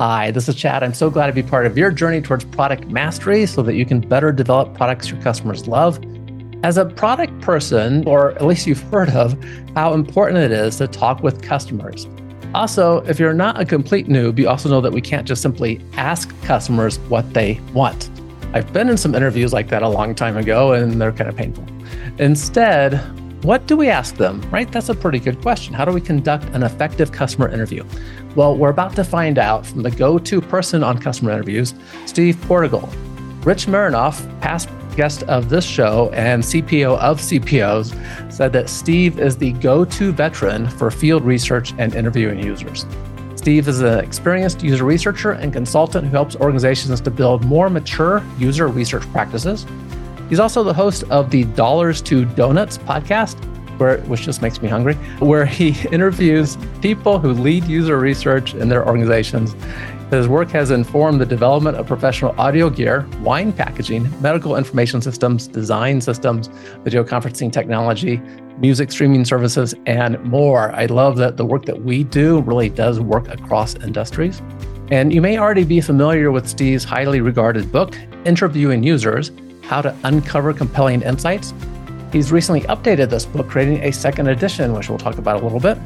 Hi, this is Chad. I'm so glad to be part of your journey towards product mastery so that you can better develop products your customers love. As a product person, or at least you've heard of, how important it is to talk with customers. Also, if you're not a complete noob, you also know that we can't just simply ask customers what they want. I've been in some interviews like that a long time ago, and they're kind of painful. Instead, what do we ask them, right? That's a pretty good question. How do we conduct an effective customer interview? Well, we're about to find out from the go to person on customer interviews, Steve Portigal. Rich Mironov, past guest of this show and CPO of CPOs, said that Steve is the go to veteran for field research and interviewing users. Steve is an experienced user researcher and consultant who helps organizations to build more mature user research practices He's also the host of the Dollars to Donuts podcast, where which just makes me hungry, where he interviews people who lead user research in their organizations. His work has informed the development of professional audio gear, wine packaging, medical information systems, design systems, video conferencing technology, music streaming services, and more. I love that the work that we do really does work across industries. And you may already be familiar with Steve's highly regarded book, Interviewing Users how to Uncover Compelling Insights. He's recently updated this book, creating a second edition, which we'll talk about a little bit.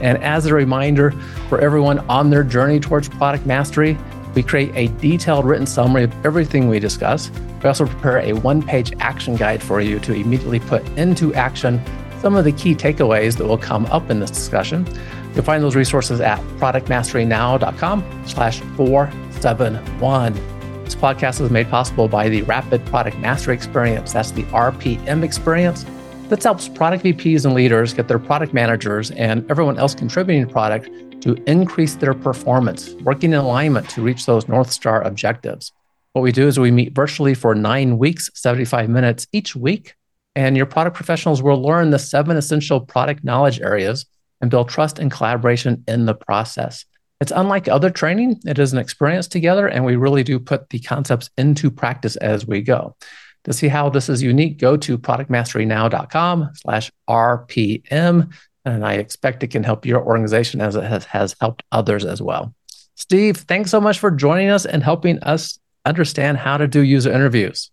And as a reminder for everyone on their journey towards product mastery, we create a detailed written summary of everything we discuss. We also prepare a one page action guide for you to immediately put into action some of the key takeaways that will come up in this discussion. You'll find those resources at productmasterynow.com slash 471. Podcast is made possible by the Rapid Product Mastery Experience. That's the RPM experience. That helps product VPs and leaders get their product managers and everyone else contributing to product to increase their performance, working in alignment to reach those North Star objectives. What we do is we meet virtually for nine weeks, 75 minutes each week, and your product professionals will learn the seven essential product knowledge areas and build trust and collaboration in the process. It's unlike other training. It is an experience together, and we really do put the concepts into practice as we go. To see how this is unique, go to productmasterynow.com slash RPM. And I expect it can help your organization as it has, has helped others as well. Steve, thanks so much for joining us and helping us understand how to do user interviews.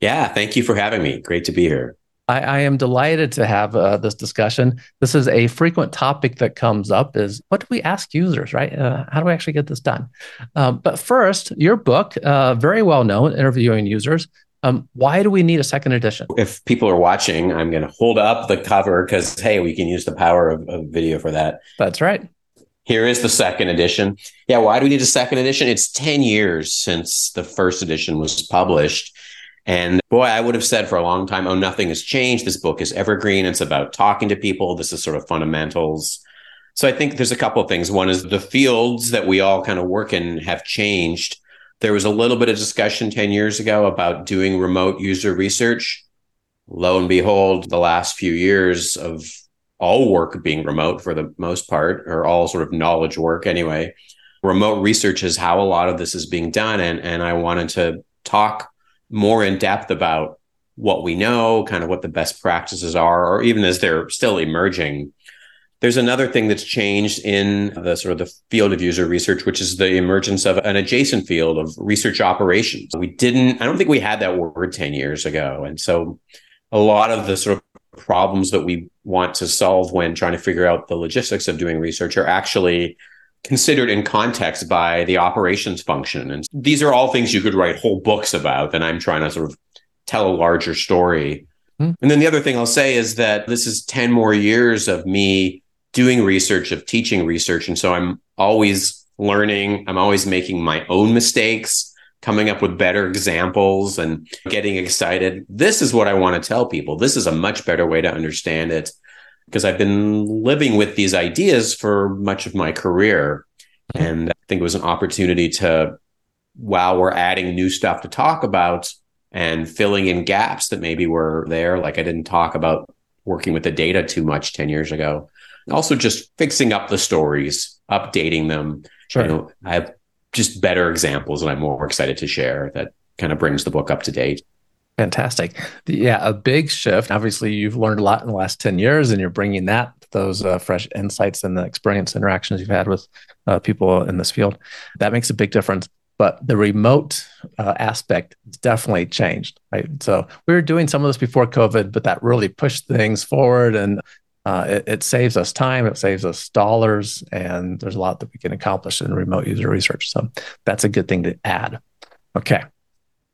Yeah, thank you for having me. Great to be here. I, I am delighted to have uh, this discussion. This is a frequent topic that comes up: is what do we ask users, right? Uh, how do we actually get this done? Um, but first, your book, uh, very well known, interviewing users. Um, why do we need a second edition? If people are watching, I'm going to hold up the cover because hey, we can use the power of, of video for that. That's right. Here is the second edition. Yeah, why do we need a second edition? It's 10 years since the first edition was published. And boy, I would have said for a long time, oh, nothing has changed. This book is evergreen. It's about talking to people. This is sort of fundamentals. So I think there's a couple of things. One is the fields that we all kind of work in have changed. There was a little bit of discussion 10 years ago about doing remote user research. Lo and behold, the last few years of all work being remote for the most part, or all sort of knowledge work anyway, remote research is how a lot of this is being done. And, and I wanted to talk more in depth about what we know, kind of what the best practices are, or even as they're still emerging. There's another thing that's changed in the sort of the field of user research, which is the emergence of an adjacent field of research operations. We didn't, I don't think we had that word 10 years ago. And so a lot of the sort of problems that we want to solve when trying to figure out the logistics of doing research are actually considered in context by the operations function. And these are all things you could write whole books about. And I'm trying to sort of tell a larger story. Mm-hmm. And then the other thing I'll say is that this is 10 more years of me doing research, of teaching research. And so I'm always learning, I'm always making my own mistakes. Coming up with better examples and getting excited. This is what I want to tell people. This is a much better way to understand it because I've been living with these ideas for much of my career. Mm-hmm. And I think it was an opportunity to, while we're adding new stuff to talk about and filling in gaps that maybe were there, like I didn't talk about working with the data too much 10 years ago. Also, just fixing up the stories, updating them. Sure. You know, I have just better examples that I'm more excited to share that kind of brings the book up to date. Fantastic. Yeah, a big shift. Obviously, you've learned a lot in the last 10 years, and you're bringing that, those uh, fresh insights and the experience interactions you've had with uh, people in this field. That makes a big difference. But the remote uh, aspect definitely changed. Right. So we were doing some of this before COVID, but that really pushed things forward and uh, it, it, saves us time, it saves us dollars, and there's a lot that we can accomplish in remote user research. So that's a good thing to add. Okay.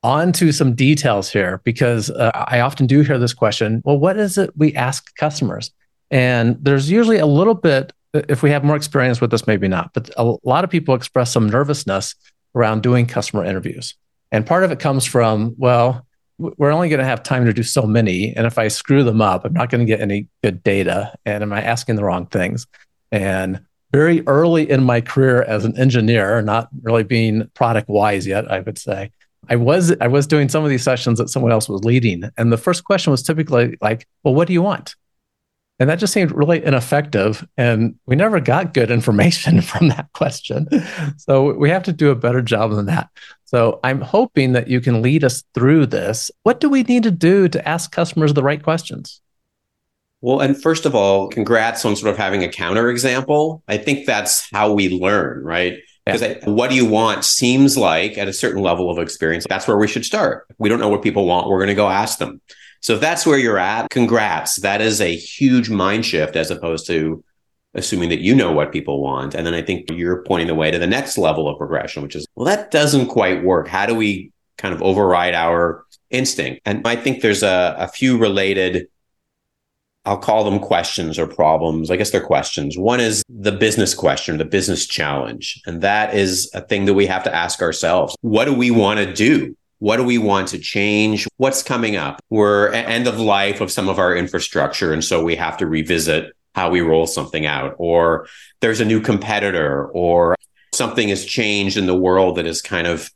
On to some details here, because uh, I often do hear this question well, what is it we ask customers? And there's usually a little bit, if we have more experience with this, maybe not, but a lot of people express some nervousness around doing customer interviews. And part of it comes from, well, we're only going to have time to do so many. And if I screw them up, I'm not going to get any good data. And am I asking the wrong things? And very early in my career as an engineer, not really being product wise yet, I would say, I was I was doing some of these sessions that someone else was leading. And the first question was typically like, well, what do you want? And that just seemed really ineffective. And we never got good information from that question. So we have to do a better job than that. So I'm hoping that you can lead us through this. What do we need to do to ask customers the right questions? Well, and first of all, congrats on sort of having a counterexample. I think that's how we learn, right? Because yeah. what do you want seems like at a certain level of experience, that's where we should start. We don't know what people want. We're going to go ask them. So if that's where you're at, congrats. That is a huge mind shift as opposed to assuming that you know what people want. And then I think you're pointing the way to the next level of progression, which is, well, that doesn't quite work. How do we kind of override our instinct? And I think there's a, a few related, I'll call them questions or problems. I guess they're questions. One is the business question, the business challenge. And that is a thing that we have to ask ourselves. What do we want to do? What do we want to change? What's coming up? We're at end of life of some of our infrastructure. And so we have to revisit how we roll something out, or there's a new competitor, or something has changed in the world that is kind of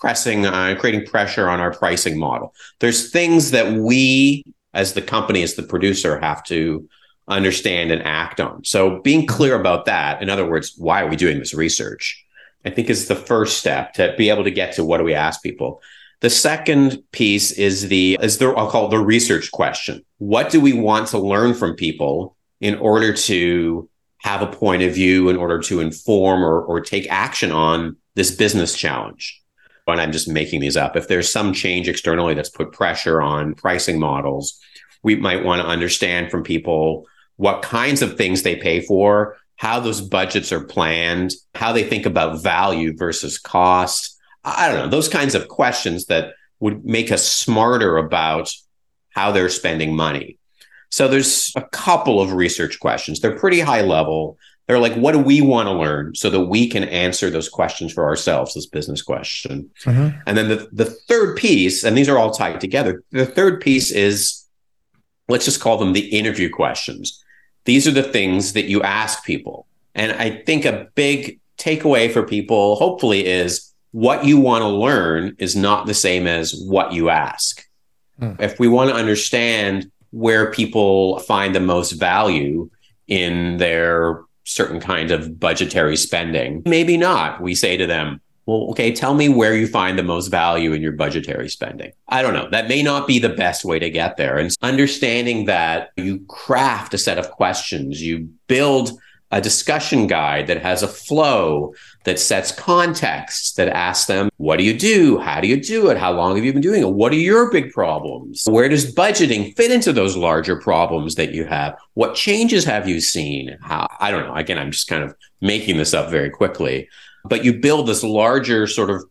pressing, uh, creating pressure on our pricing model. There's things that we, as the company, as the producer, have to understand and act on. So being clear about that, in other words, why are we doing this research? I think is the first step to be able to get to what do we ask people. The second piece is the is the I'll call it the research question. What do we want to learn from people in order to have a point of view, in order to inform or, or take action on this business challenge. And I'm just making these up. If there's some change externally that's put pressure on pricing models, we might want to understand from people what kinds of things they pay for, how those budgets are planned, how they think about value versus cost. I don't know, those kinds of questions that would make us smarter about how they're spending money. So there's a couple of research questions. They're pretty high level. They're like, what do we want to learn so that we can answer those questions for ourselves, this business question. Mm-hmm. And then the, the third piece, and these are all tied together. The third piece is, let's just call them the interview questions. These are the things that you ask people. And I think a big takeaway for people, hopefully, is what you want to learn is not the same as what you ask. Mm. If we want to understand where people find the most value in their certain kind of budgetary spending. Maybe not. We say to them, well, okay, tell me where you find the most value in your budgetary spending. I don't know. That may not be the best way to get there. And understanding that you craft a set of questions, you build a discussion guide that has a flow that sets context that asks them, what do you do? How do you do it? How long have you been doing it? What are your big problems? Where does budgeting fit into those larger problems that you have? What changes have you seen? How, I don't know. Again, I'm just kind of making this up very quickly, but you build this larger sort of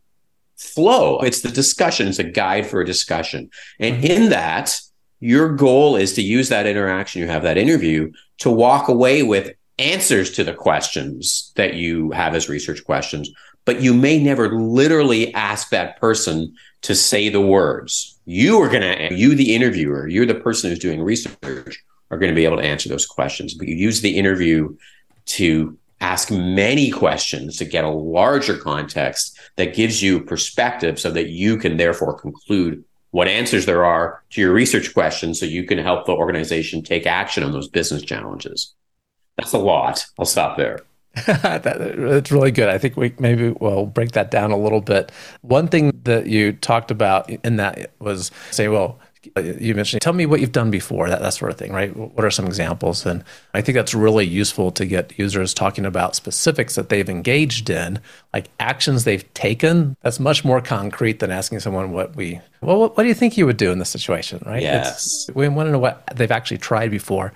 flow. It's the discussion. It's a guide for a discussion. And mm-hmm. in that, your goal is to use that interaction, you have that interview to walk away with answers to the questions that you have as research questions, but you may never literally ask that person to say the words. You are going to, you, the interviewer, you're the person who's doing research, are going to be able to answer those questions. But you use the interview to ask many questions to get a larger context that gives you perspective so that you can therefore conclude what answers there are to your research questions so you can help the organization take action on those business challenges. That's a lot. I'll stop there. That's really good. I think we maybe we'll break that down a little bit. One thing that you talked about in that was say, well, you mentioned tell me what you've done before that, that sort of thing right what are some examples and i think that's really useful to get users talking about specifics that they've engaged in like actions they've taken that's much more concrete than asking someone what we well what, what do you think you would do in this situation right yes it's, we want to know what they've actually tried before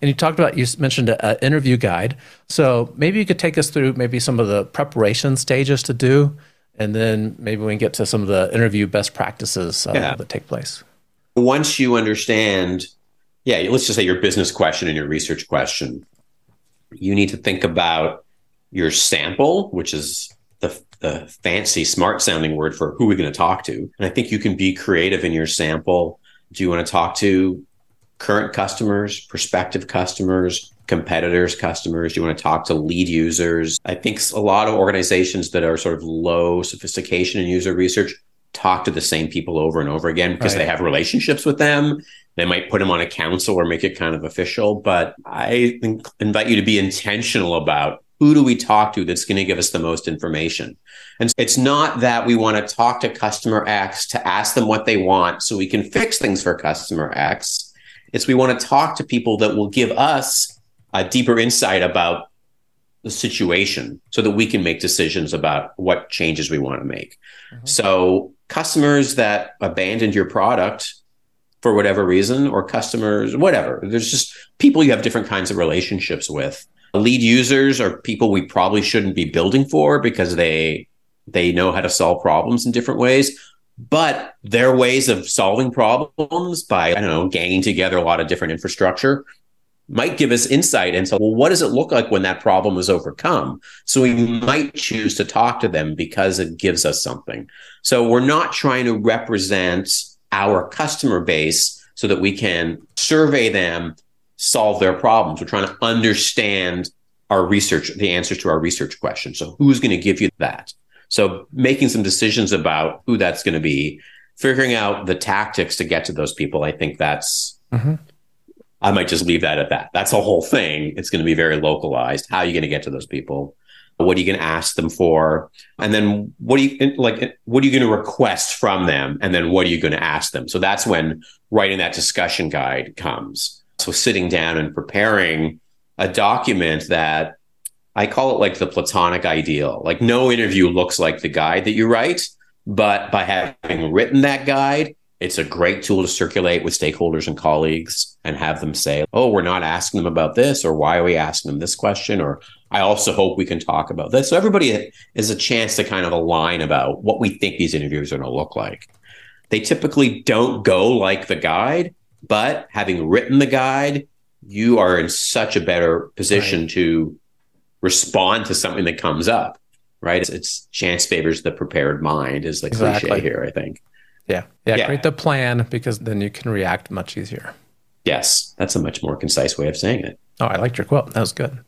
and you talked about you mentioned an interview guide so maybe you could take us through maybe some of the preparation stages to do and then maybe we can get to some of the interview best practices uh, yeah. that take place once you understand, yeah, let's just say your business question and your research question, you need to think about your sample, which is the, the fancy, smart sounding word for who we're going to talk to. And I think you can be creative in your sample. Do you want to talk to current customers, prospective customers, competitors, customers. You want to talk to lead users? I think a lot of organizations that are sort of low sophistication in user research talk to the same people over and over again because right. they have relationships with them. They might put them on a council or make it kind of official. But I invite you to be intentional about who do we talk to that's going to give us the most information. And it's not that we want to talk to customer X to ask them what they want so we can fix things for customer X. It's we want to talk to people that will give us a deeper insight about the situation so that we can make decisions about what changes we want to make. Mm-hmm. So customers that abandoned your product for whatever reason or customers whatever there's just people you have different kinds of relationships with lead users are people we probably shouldn't be building for because they they know how to solve problems in different ways but their ways of solving problems by i don't know ganging together a lot of different infrastructure might give us insight into well what does it look like when that problem is overcome? So we might choose to talk to them because it gives us something. So we're not trying to represent our customer base so that we can survey them solve their problems. We're trying to understand our research the answers to our research questions so who's going to give you that so making some decisions about who that's going to be figuring out the tactics to get to those people i think that's mm-hmm I might just leave that at that. That's the whole thing. It's going to be very localized. How are you going to get to those people? What are you going to ask them for? And then what are you like? What are you going to request from them? And then what are you going to ask them? So that's when writing that discussion guide comes. So sitting down and preparing a document that I call it like the platonic ideal. Like no interview looks like the guide that you write, but by having written that guide, it's a great tool to circulate with stakeholders and colleagues and have them say, oh, we're not asking them about this, or why are we asking them this question? Or I also hope we can talk about this. So everybody is a chance to kind of align about what we think these interviews are going to look like. They typically don't go like the guide, but having written the guide, you are in such a better position right. to respond to something that comes up, right? It's, it's chance favors the prepared mind is the exactly. cliche here, I think. Yeah. yeah. yeah. Create the plan because then you can react much easier. Yes. That's a much more concise way of saying it. Oh, I liked your quote. That was good.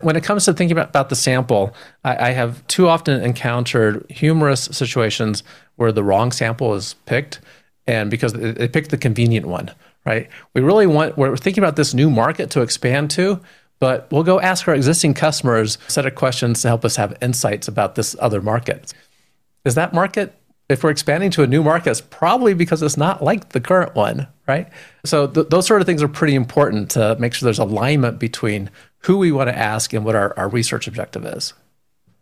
When it comes to thinking about, about the sample, I, I have too often encountered humorous situations where the wrong sample is picked and because they picked the convenient one, right? We really want, we're thinking about this new market to expand to, but we'll go ask our existing customers a set of questions to help us have insights about this other market. Is that market if we're expanding to a new market, it's probably because it's not like the current one, right? So th- those sort of things are pretty important to make sure there's alignment between who we want to ask and what our, our research objective is.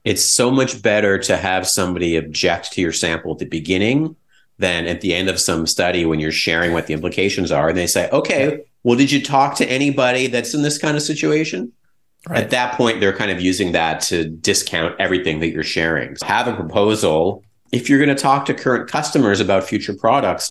It's so much better to have somebody object to your sample at the beginning than at the end of some study when you're sharing what the implications are. And they say, okay, well, did you talk to anybody that's in this kind of situation? Right. At that point, they're kind of using that to discount everything that you're sharing. So Have a proposal if you're going to talk to current customers about future products,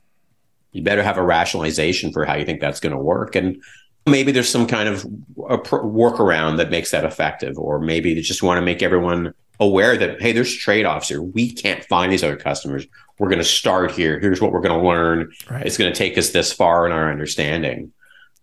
you better have a rationalization for how you think that's going to work. And maybe there's some kind of a workaround that makes that effective, or maybe they just want to make everyone aware that, hey, there's trade offs here. We can't find these other customers. We're going to start here. Here's what we're going to learn. Right. It's going to take us this far in our understanding.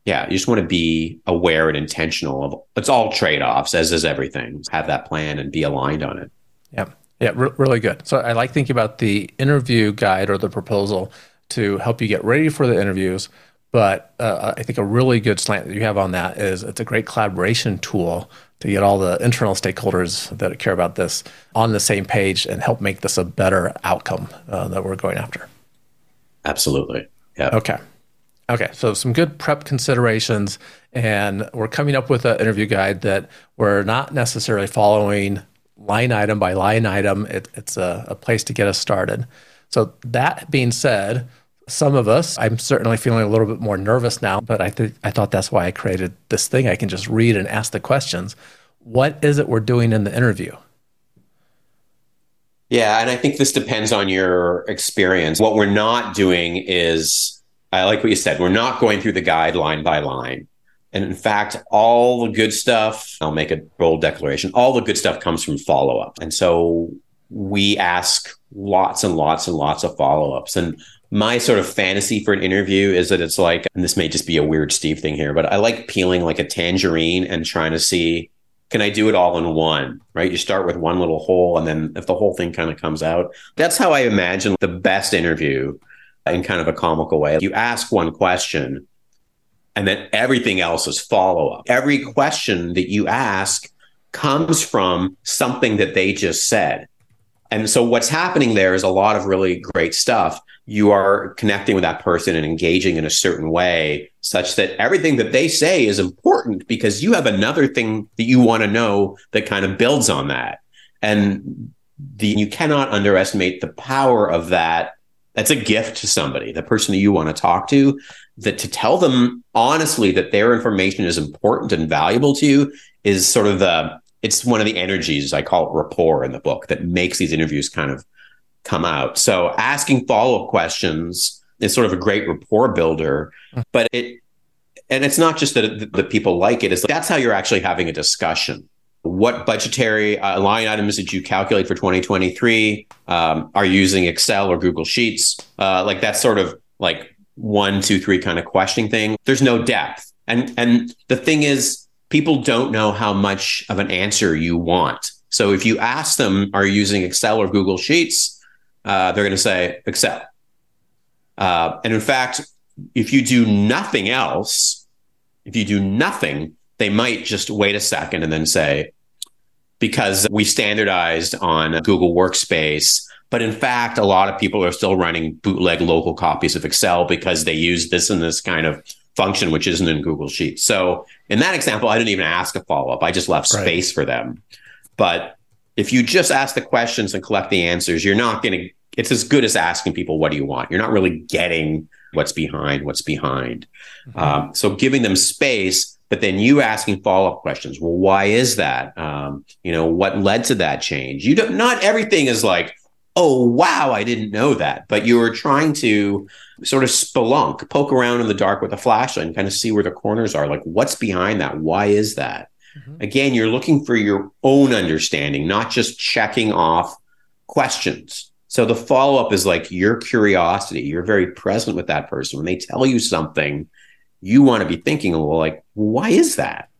Yeah, you just want to be aware and intentional of it's all trade offs, as is everything. Have that plan and be aligned on it. Yeah. Yeah, re- really good. So I like thinking about the interview guide or the proposal to help you get ready for the interviews, But uh, I think a really good slant that you have on that is it's a great collaboration tool to get all the internal stakeholders that care about this on the same page and help make this a better outcome uh, that we're going after. Absolutely. Yeah. Okay. Okay. So some good prep considerations, and we're coming up with an interview guide that we're not necessarily following line item by line item. It, it's a, a place to get us started. So that being said, some of us, I'm certainly feeling a little bit more nervous now, but I think I thought that's why I created this thing. I can just read and ask the questions. What is it we're doing in the interview? Yeah, and I think this depends on your experience. What we're not doing is, I like what you said, we're not going through the guide line by line. And in fact, all the good stuff, I'll make a bold declaration, all the good stuff comes from follow up. And so we ask lots and lots and lots of follow ups. And my sort of fantasy for an interview is that it's like, and this may just be a weird Steve thing here, but I like peeling like a tangerine and trying to see, can I do it all in one? Right? You start with one little hole, and then if the whole thing kind of comes out, that's how I imagine the best interview in kind of a comical way. You ask one question, and then everything else is follow up. Every question that you ask comes from something that they just said. And so what's happening there is a lot of really great stuff. You are connecting with that person and engaging in a certain way such that everything that they say is important because you have another thing that you want to know that kind of builds on that. And the, you cannot underestimate the power of that. That's a gift to somebody, the person that you want to talk to, that to tell them honestly that their information is important and valuable to you is sort of the it's one of the energies I call it rapport in the book that makes these interviews kind of come out. So asking follow up questions is sort of a great rapport builder, hmm. but it and it's not just that the people like it. It's like, that's how you're actually having a discussion. What budgetary uh, line items did you calculate for 2023? Um, are you using Excel or Google Sheets? Uh, like that sort of like one, two, three kind of questioning thing. There's no depth, and and the thing is, people don't know how much of an answer you want. So if you ask them, are you using Excel or Google Sheets? Uh, they're going to say Excel. Uh, and in fact, if you do nothing else, if you do nothing, they might just wait a second and then say, because we standardized on Google Workspace. But in fact, a lot of people are still running bootleg local copies of Excel because they use this and this kind of function, which isn't in Google Sheets. So in that example, I didn't even ask a follow up. I just left space right. for them. But if you just ask the questions and collect the answers, you're not going to, it's as good as asking people, what do you want? You're not really getting what's behind what's behind. Mm-hmm. Um, so giving them space, but then you asking follow up questions. Well, why is that? Um, you know, what led to that change? You don't, not everything is like, oh, wow, I didn't know that. But you were trying to sort of spelunk, poke around in the dark with a flashlight and kind of see where the corners are. Like, what's behind that? Why is that? Mm-hmm. Again, you're looking for your own understanding, not just checking off questions. So the follow up is like your curiosity. You're very present with that person. When they tell you something, you want to be thinking, well, like, why is that?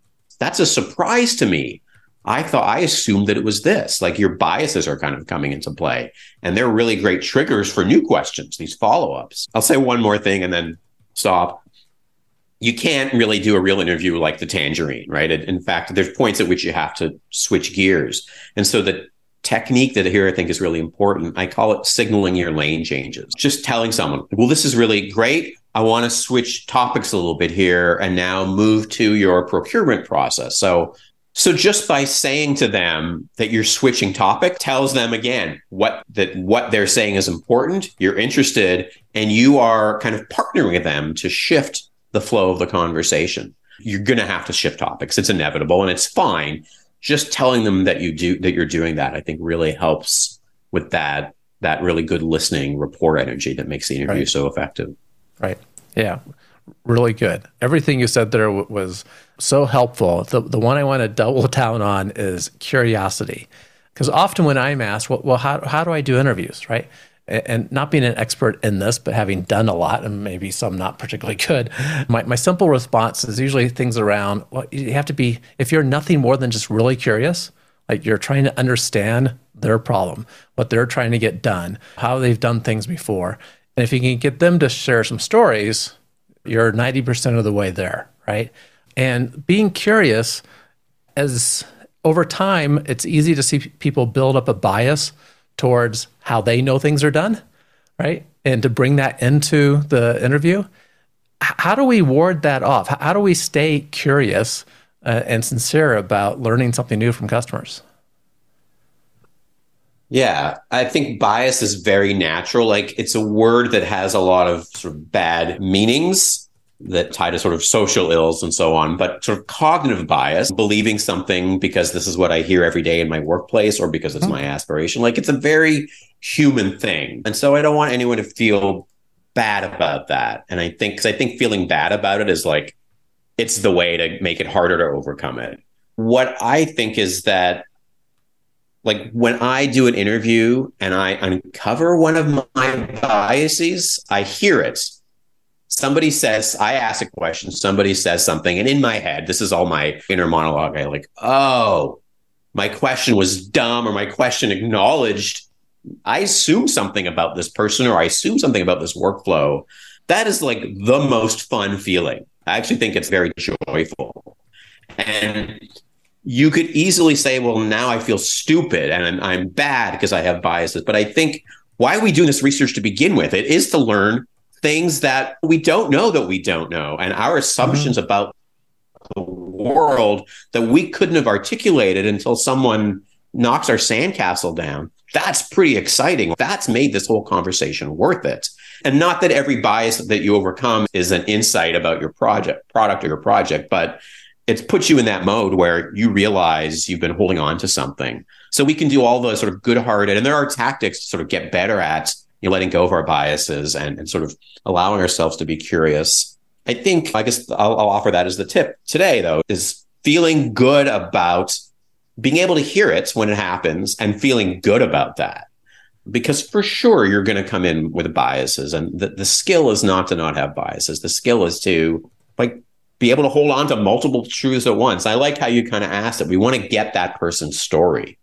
That's a surprise to me. I thought I assumed that it was this. Like your biases are kind of coming into play. And they're really great triggers for new questions, these follow-ups. I'll say one more thing and then stop. You can't really do a real interview like the tangerine, right? In fact, there's points at which you have to switch gears. And so the technique that here I think is really important, I call it signaling your lane changes. Just telling someone, well, this is really great. I want to switch topics a little bit here and now move to your procurement process. So so just by saying to them that you're switching topic tells them again what that what they're saying is important, you're interested, and you are kind of partnering with them to shift the flow of the conversation. You're going to have to shift topics. It's inevitable and it's fine. Just telling them that you do that you're doing that I think really helps with that that really good listening rapport energy that makes the interview right. so effective. Right. Yeah really good. Everything you said there w- was so helpful. The, the one I want to double down on is curiosity. Because often when I'm asked, well, well how, how do I do interviews, right? And not being an expert in this, but having done a lot and maybe some not particularly good, my, my simple response is usually things around, well, you have to be, if you're nothing more than just really curious, like you're trying to understand their problem, what they're trying to get done, how they've done things before. And if you can get them to share some stories, You're 90% of the way there, right? And being curious as over time, it's easy to see people build up a bias towards how they know things are done, right? And to bring that into the interview. How do we ward that off? How do we stay curious uh, and sincere about learning something new from customers? Yeah, I think bias is very natural. Like it's a word that has a lot of sort of bad meanings that tie to sort of social ills and so on, but sort of cognitive bias, believing something because this is what I hear every day in my workplace or because it's mm-hmm. my aspiration. Like it's a very human thing. And so I don't want anyone to feel bad about that. And I think, cause I think feeling bad about it is like, it's the way to make it harder to overcome it. What I think is that like when I do an interview and I uncover one of my biases, I hear it somebody says, I ask a question, somebody says something, and in my head, this is all my inner monologue. I like, oh, my question was dumb or my question acknowledged. I assume something about this person or I assume something about this workflow. That is like the most fun feeling. I actually think it's very joyful. And you could easily say, well, now I feel stupid and I'm, I'm bad because I have biases. But I think why are we doing this research to begin with? It is to learn things that we don't know that we don't know and our assumptions mm-hmm. about the world that we couldn't have articulated until someone knocks our sandcastle down. That's pretty exciting. That's made this whole conversation worth it. And not that every bias that you overcome is an insight about your project, product or your project, but it's puts you in that mode where you realize you've been holding on to something. So we can do all the sort of good hearted, and there are tactics to sort of get better at you know, letting go of our biases and, and sort of allowing ourselves to be curious. I think, I guess I'll, I'll offer that as the tip today, though, is feeling good about being able to hear it when it happens and feeling good about that. Because for sure, you're going to come in with biases. And the, the skill is not to not have biases. The skill is to like be able to hold on to multiple truths at once. I like how you kind of asked it. We want to get that person's story.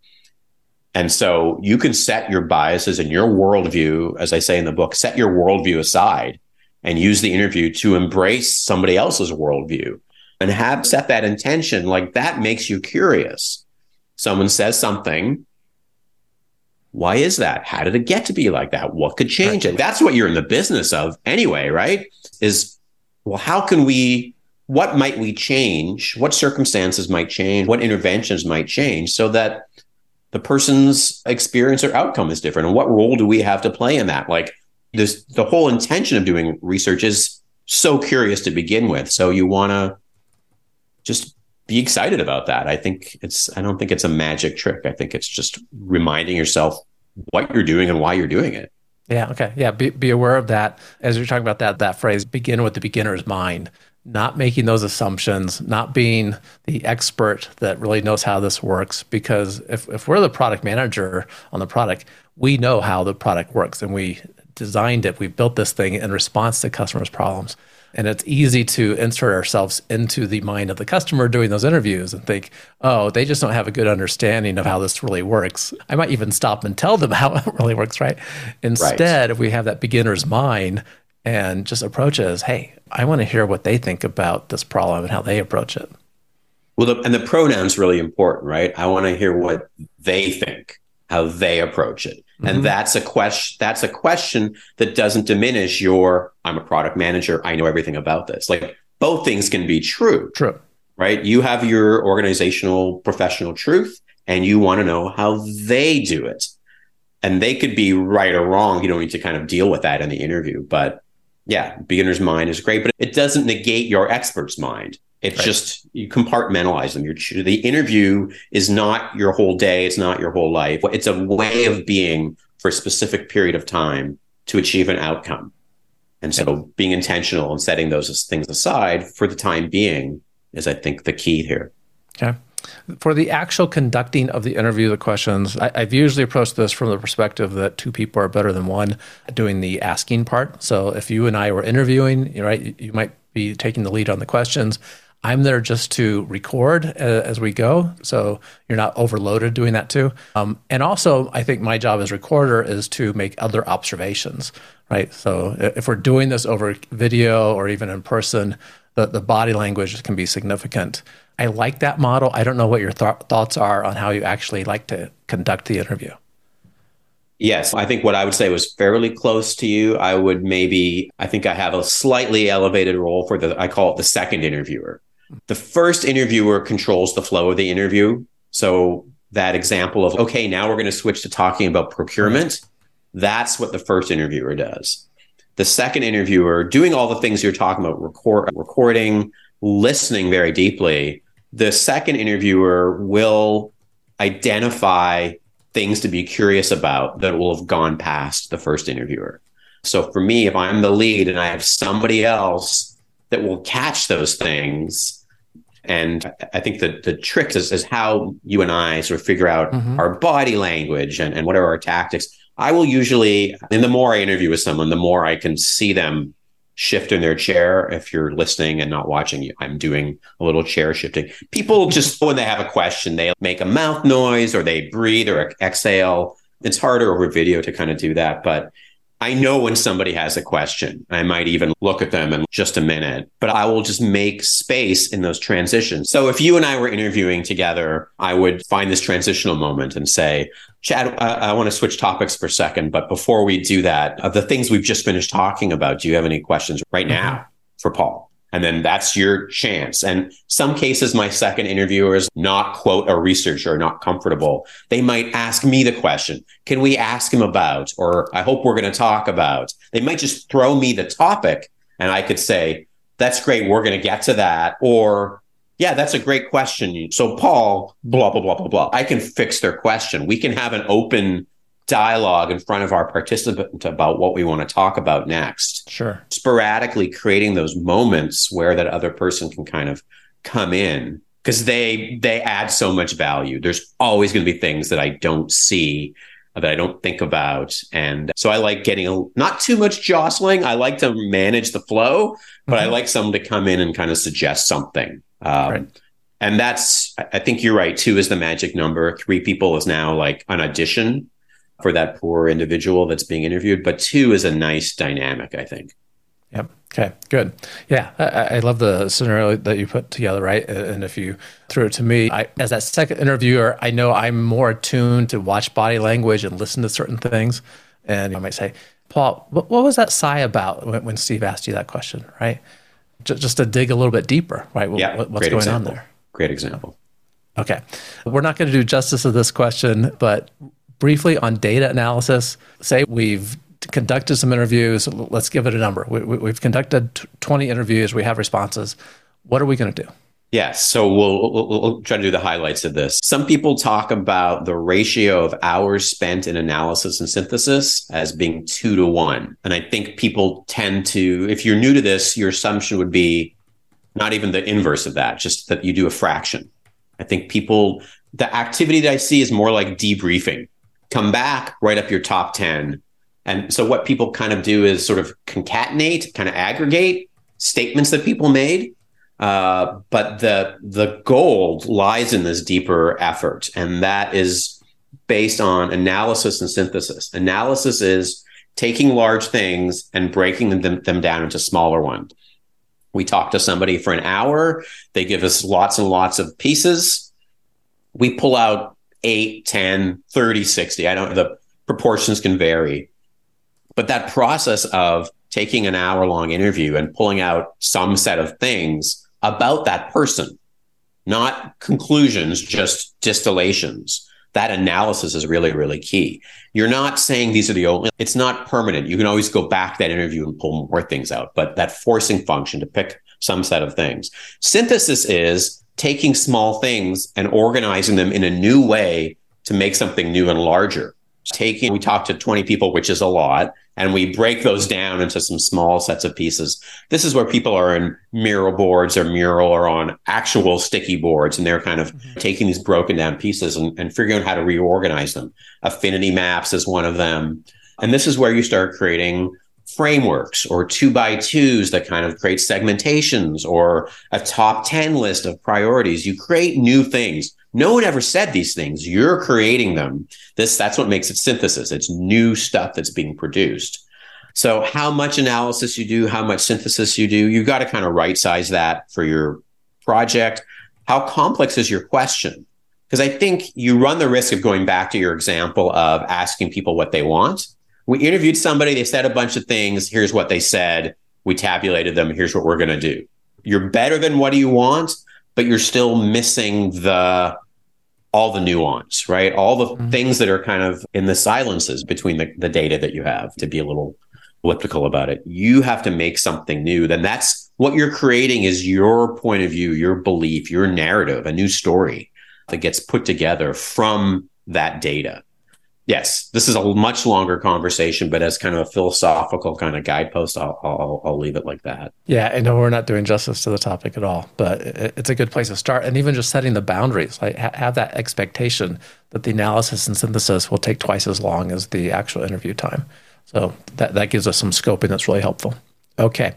And so you can set your biases and your worldview, as I say in the book, set your worldview aside and use the interview to embrace somebody else's worldview and have set that intention. Like that makes you curious. Someone says something. Why is that? How did it get to be like that? What could change it? That's what you're in the business of anyway, right? Is, well, how can we, what might we change? What circumstances might change? What interventions might change so that the person's experience or outcome is different. And what role do we have to play in that? Like this, the whole intention of doing research is so curious to begin with. So you want to just be excited about that. I think it's, I don't think it's a magic trick. I think it's just reminding yourself what you're doing and why you're doing it. Yeah. Okay. Yeah. Be, be aware of that. As you're talking about that, that phrase, begin with the beginner's mind not making those assumptions, not being the expert that really knows how this works. Because if, if we're the product manager on the product, we know how the product works and we designed it. We built this thing in response to customers' problems. And it's easy to insert ourselves into the mind of the customer doing those interviews and think, oh, they just don't have a good understanding of how this really works. I might even stop and tell them how it really works, right? Instead, right. if we have that beginner's mind, and just approach it as, hey, I want to hear what they think about this problem and how they approach it. Well, the, and the pronoun's really important, right? I want to hear what they think, how they approach it. Mm-hmm. And that's a question, that's a question that doesn't diminish your, I'm a product manager. I know everything about this. Like both things can be true. True. Right. You have your organizational professional truth and you want to know how they do it. And they could be right or wrong. You don't need to kind of deal with that in the interview, but yeah, beginner's mind is great, but it doesn't negate your expert's mind. It's right. just you compartmentalize them. Your the interview is not your whole day. It's not your whole life. It's a way of being for a specific period of time to achieve an outcome. And so being intentional and setting those things aside for the time being is, I think, the key here. Okay. For the actual conducting of the interview, the questions, I, have usually approached this from the perspective that two people are better than one doing the asking part. So if you and I were interviewing, right, you might be taking the lead on the questions. I'm there just to record uh, as we go. So you're not overloaded doing that too. Um, and also, I think my job as recorder is to make other observations, right? So if we're doing this over video or even in person, the, the body language can be significant. I like that model. I don't know what your th- thoughts are on how you actually like to conduct the interview. Yes, I think what I would say was fairly close to you. I would maybe, I think I have a slightly elevated role for the, I call it the second interviewer. The first interviewer controls the flow of the interview. So that example of, okay, now we're going to switch to talking about procurement. That's what the first interviewer does. The second interviewer doing all the things you're talking about, record, recording, listening very deeply. The second interviewer will identify things to be curious about that will have gone past the first interviewer. So for me, if I'm the lead and I have somebody else that will catch those things, and I think that the trick is, is how you and I sort of figure out mm-hmm. our body language and, and what are our tactics. I will usually, and the more I interview with someone, the more I can see them shift in their chair. If you're listening and not watching, I'm doing a little chair shifting. People just, when they have a question, they make a mouth noise or they breathe or exhale. It's harder over video to kind of do that. But I know when somebody has a question. I might even look at them in just a minute, but I will just make space in those transitions. So if you and I were interviewing together, I would find this transitional moment and say, Chad, I, I want to switch topics for a second. But before we do that, of the things we've just finished talking about, do you have any questions right now mm-hmm. for Paul? And then that's your chance. And some cases, my second interviewer is not quote a researcher, not comfortable. They might ask me the question, can we ask him about, or I hope we're going to talk about. They might just throw me the topic and I could say, that's great. We're going to get to that. Or, yeah, that's a great question. So Paul, blah, blah, blah, blah, blah. I can fix their question. We can have an open dialogue in front of our participant about what we want to talk about next. Sure. Sporadically creating those moments where that other person can kind of come in because they they add so much value. There's always going to be things that I don't see that I don't think about. And so I like getting a, not too much jostling. I like to manage the flow, but mm-hmm. I like someone to come in and kind of suggest something. Um, right. And that's, I think you're right. Two is the magic number. Three people is now like an addition for that poor individual that's being interviewed. But two is a nice dynamic, I think. Yep. Okay. Good. Yeah, I, I, love the scenario that you put together, right? And if you threw it to me, I, as that second interviewer, I know I'm more attuned to watch body language and listen to certain things. And I might say, Paul, what, what was that sigh about when, when, Steve asked you that question, right? Just, just to dig a little bit deeper, right? Yeah, what, what's going example. on there? Great example. Okay. We're not going to do justice to this question, but briefly on data analysis. Say we've conducted some interviews. Let's give it a number. We, have conducted 20 interviews. We have responses. What are we going to do? Yes. So we'll, we'll, we'll, try to do the highlights of this. Some people talk about the ratio of hours spent in analysis and synthesis as being two to one. And I think people tend to, if you're new to this, your assumption would be not even the inverse of that, just that you do a fraction. I think people, the activity that I see is more like debriefing come back, write up your top 10. And so what people kind of do is sort of concatenate, kind of aggregate statements that people made. Uh, but the the gold lies in this deeper effort, and that is based on analysis and synthesis. Analysis is taking large things and breaking them, them down into smaller ones. We talk to somebody for an hour, they give us lots and lots of pieces. We pull out 8, 10, 30, 60. I don't, the proportions can vary. But that process of taking an hour long interview and pulling out some set of things about that person, not conclusions, just distillations. That analysis is really, really key. You're not saying these are the only, it's not permanent. You can always go back that interview and pull more things out, but that forcing function to pick some set of things. Synthesis is taking small things and organizing them in a new way to make something new and larger. Taking, we talk to 20 people, which is a lot, and we break those down into some small sets of pieces. This is where people are in mural boards or mural or on actual sticky boards, and they're kind of mm-hmm. taking these broken down pieces and, and figuring out how to reorganize them. Affinity maps is one of them. And this is where you start creating frameworks or two by twos that kind of create segmentations or a top 10 list of priorities. You create new things. No one ever said these things. You're creating them. This, that's what makes it synthesis. It's new stuff that's being produced. So how much analysis you do, how much synthesis you do, you've got to kind of right size that for your project. How complex is your question? Because I think you run the risk of going back to your example of asking people what they want we interviewed somebody, they said a bunch of things. Here's what they said. We tabulated them. Here's what we're going to do. You're better than what do you want, but you're still missing the all the nuance, right? All the mm-hmm. things that are kind of in the silences between the, the data that you have to be a little elliptical about it. You have to make something new. Then that's what you're creating is your point of view, your belief, your narrative, a new story that gets put together from that data yes, this is a much longer conversation, but as kind of a philosophical kind of guidepost, I'll, I'll, I'll leave it like that. Yeah, I know we're not doing justice to the topic at all, but it's a good place to start. And even just setting the boundaries, like have that expectation that the analysis and synthesis will take twice as long as the actual interview time. So that, that gives us some scoping that's really helpful. Okay.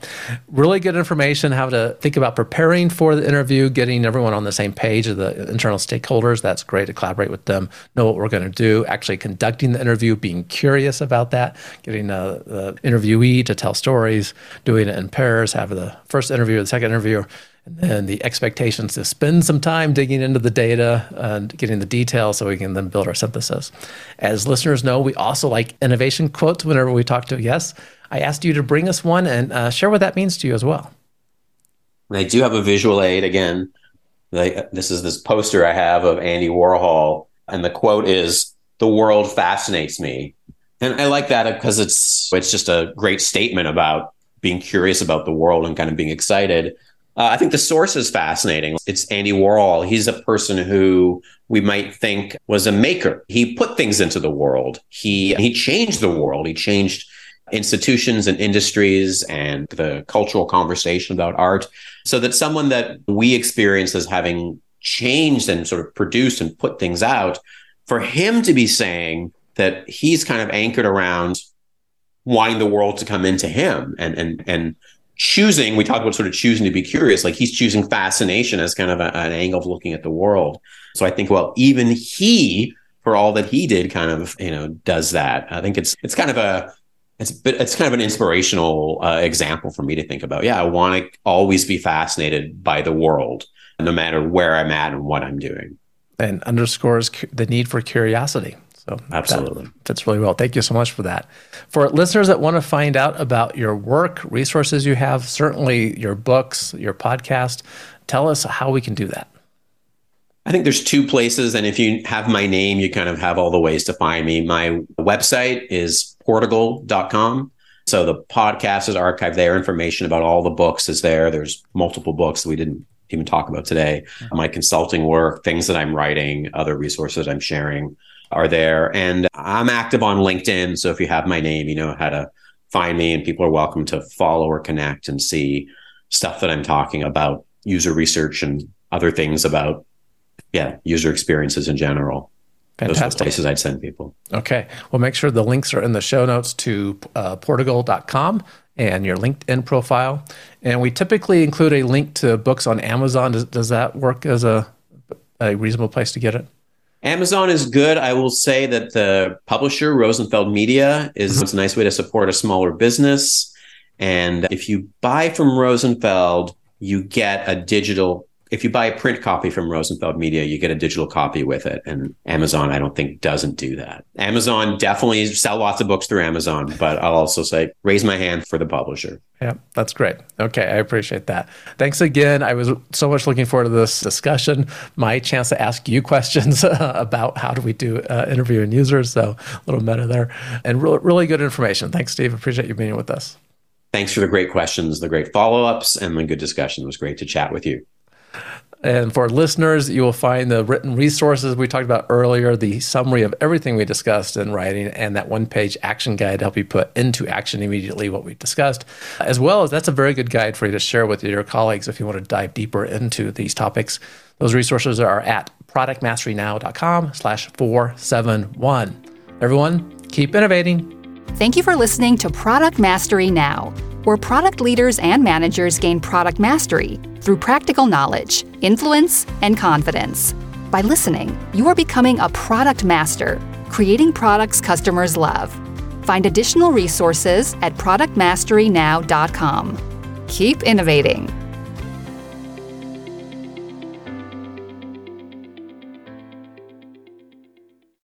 Really good information how to think about preparing for the interview, getting everyone on the same page of the internal stakeholders. That's great to collaborate with them, know what we're going to do, actually conducting the interview, being curious about that, getting the, the interviewee to tell stories, doing it in pairs, have the first interview, the second interview, and then the expectations to spend some time digging into the data and getting the details so we can then build our synthesis. As listeners know, we also like innovation quotes whenever we talk to a guests. I asked you to bring us one and uh, share what that means to you as well. I do have a visual aid again. this is this poster I have of Andy Warhol, and the quote is, "The world fascinates me," and I like that because it's it's just a great statement about being curious about the world and kind of being excited. Uh, I think the source is fascinating. It's Andy Warhol. He's a person who we might think was a maker. He put things into the world. He he changed the world. He changed institutions and industries and the cultural conversation about art so that someone that we experience as having changed and sort of produced and put things out for him to be saying that he's kind of anchored around wanting the world to come into him and and and choosing we talked about sort of choosing to be curious like he's choosing fascination as kind of a, an angle of looking at the world. So i think well even he for all that he did kind of you know does that. I think it's it's kind of a it's but it's kind of an inspirational uh, example for me to think about. Yeah, I want to always be fascinated by the world, no matter where I'm at and what I'm doing. And underscores the need for curiosity. So absolutely fits really well. Thank you so much for that. For listeners that want to find out about your work, resources you have, certainly your books, your podcast, tell us how we can do that. I think there's two places. And if you have my name, you kind of have all the ways to find me. My website is portigal.com. So the podcast is archived there. Information about all the books is there. There's multiple books that we didn't even talk about today. Mm-hmm. My consulting work, things that I'm writing, other resources I'm sharing are there. And I'm active on LinkedIn. So if you have my name, you know how to find me, and people are welcome to follow or connect and see stuff that I'm talking about, user research and other things about yeah, user experiences in general. Fantastic. Those are the places I'd send people. Okay. Well, make sure the links are in the show notes to uh, portigal.com and your LinkedIn profile. And we typically include a link to books on Amazon. Does, does that work as a, a reasonable place to get it? Amazon is good. I will say that the publisher, Rosenfeld Media, is mm-hmm. a nice way to support a smaller business. And if you buy from Rosenfeld, you get a digital if you buy a print copy from Rosenfeld Media, you get a digital copy with it. And Amazon, I don't think, doesn't do that. Amazon definitely sell lots of books through Amazon, but I'll also say raise my hand for the publisher. Yeah, that's great. Okay, I appreciate that. Thanks again. I was so much looking forward to this discussion, my chance to ask you questions about how do we do uh, interviewing users. So a little meta there, and really, really good information. Thanks, Steve. Appreciate you being with us. Thanks for the great questions, the great follow ups, and the good discussion. It was great to chat with you. And for listeners, you will find the written resources we talked about earlier, the summary of everything we discussed in writing, and that one page action guide to help you put into action immediately what we discussed. As well as that's a very good guide for you to share with your colleagues if you want to dive deeper into these topics. Those resources are at productmasterynow.com slash 471. Everyone, keep innovating. Thank you for listening to Product Mastery Now, where product leaders and managers gain product mastery through practical knowledge, influence, and confidence. By listening, you are becoming a product master, creating products customers love. Find additional resources at productmasterynow.com. Keep innovating.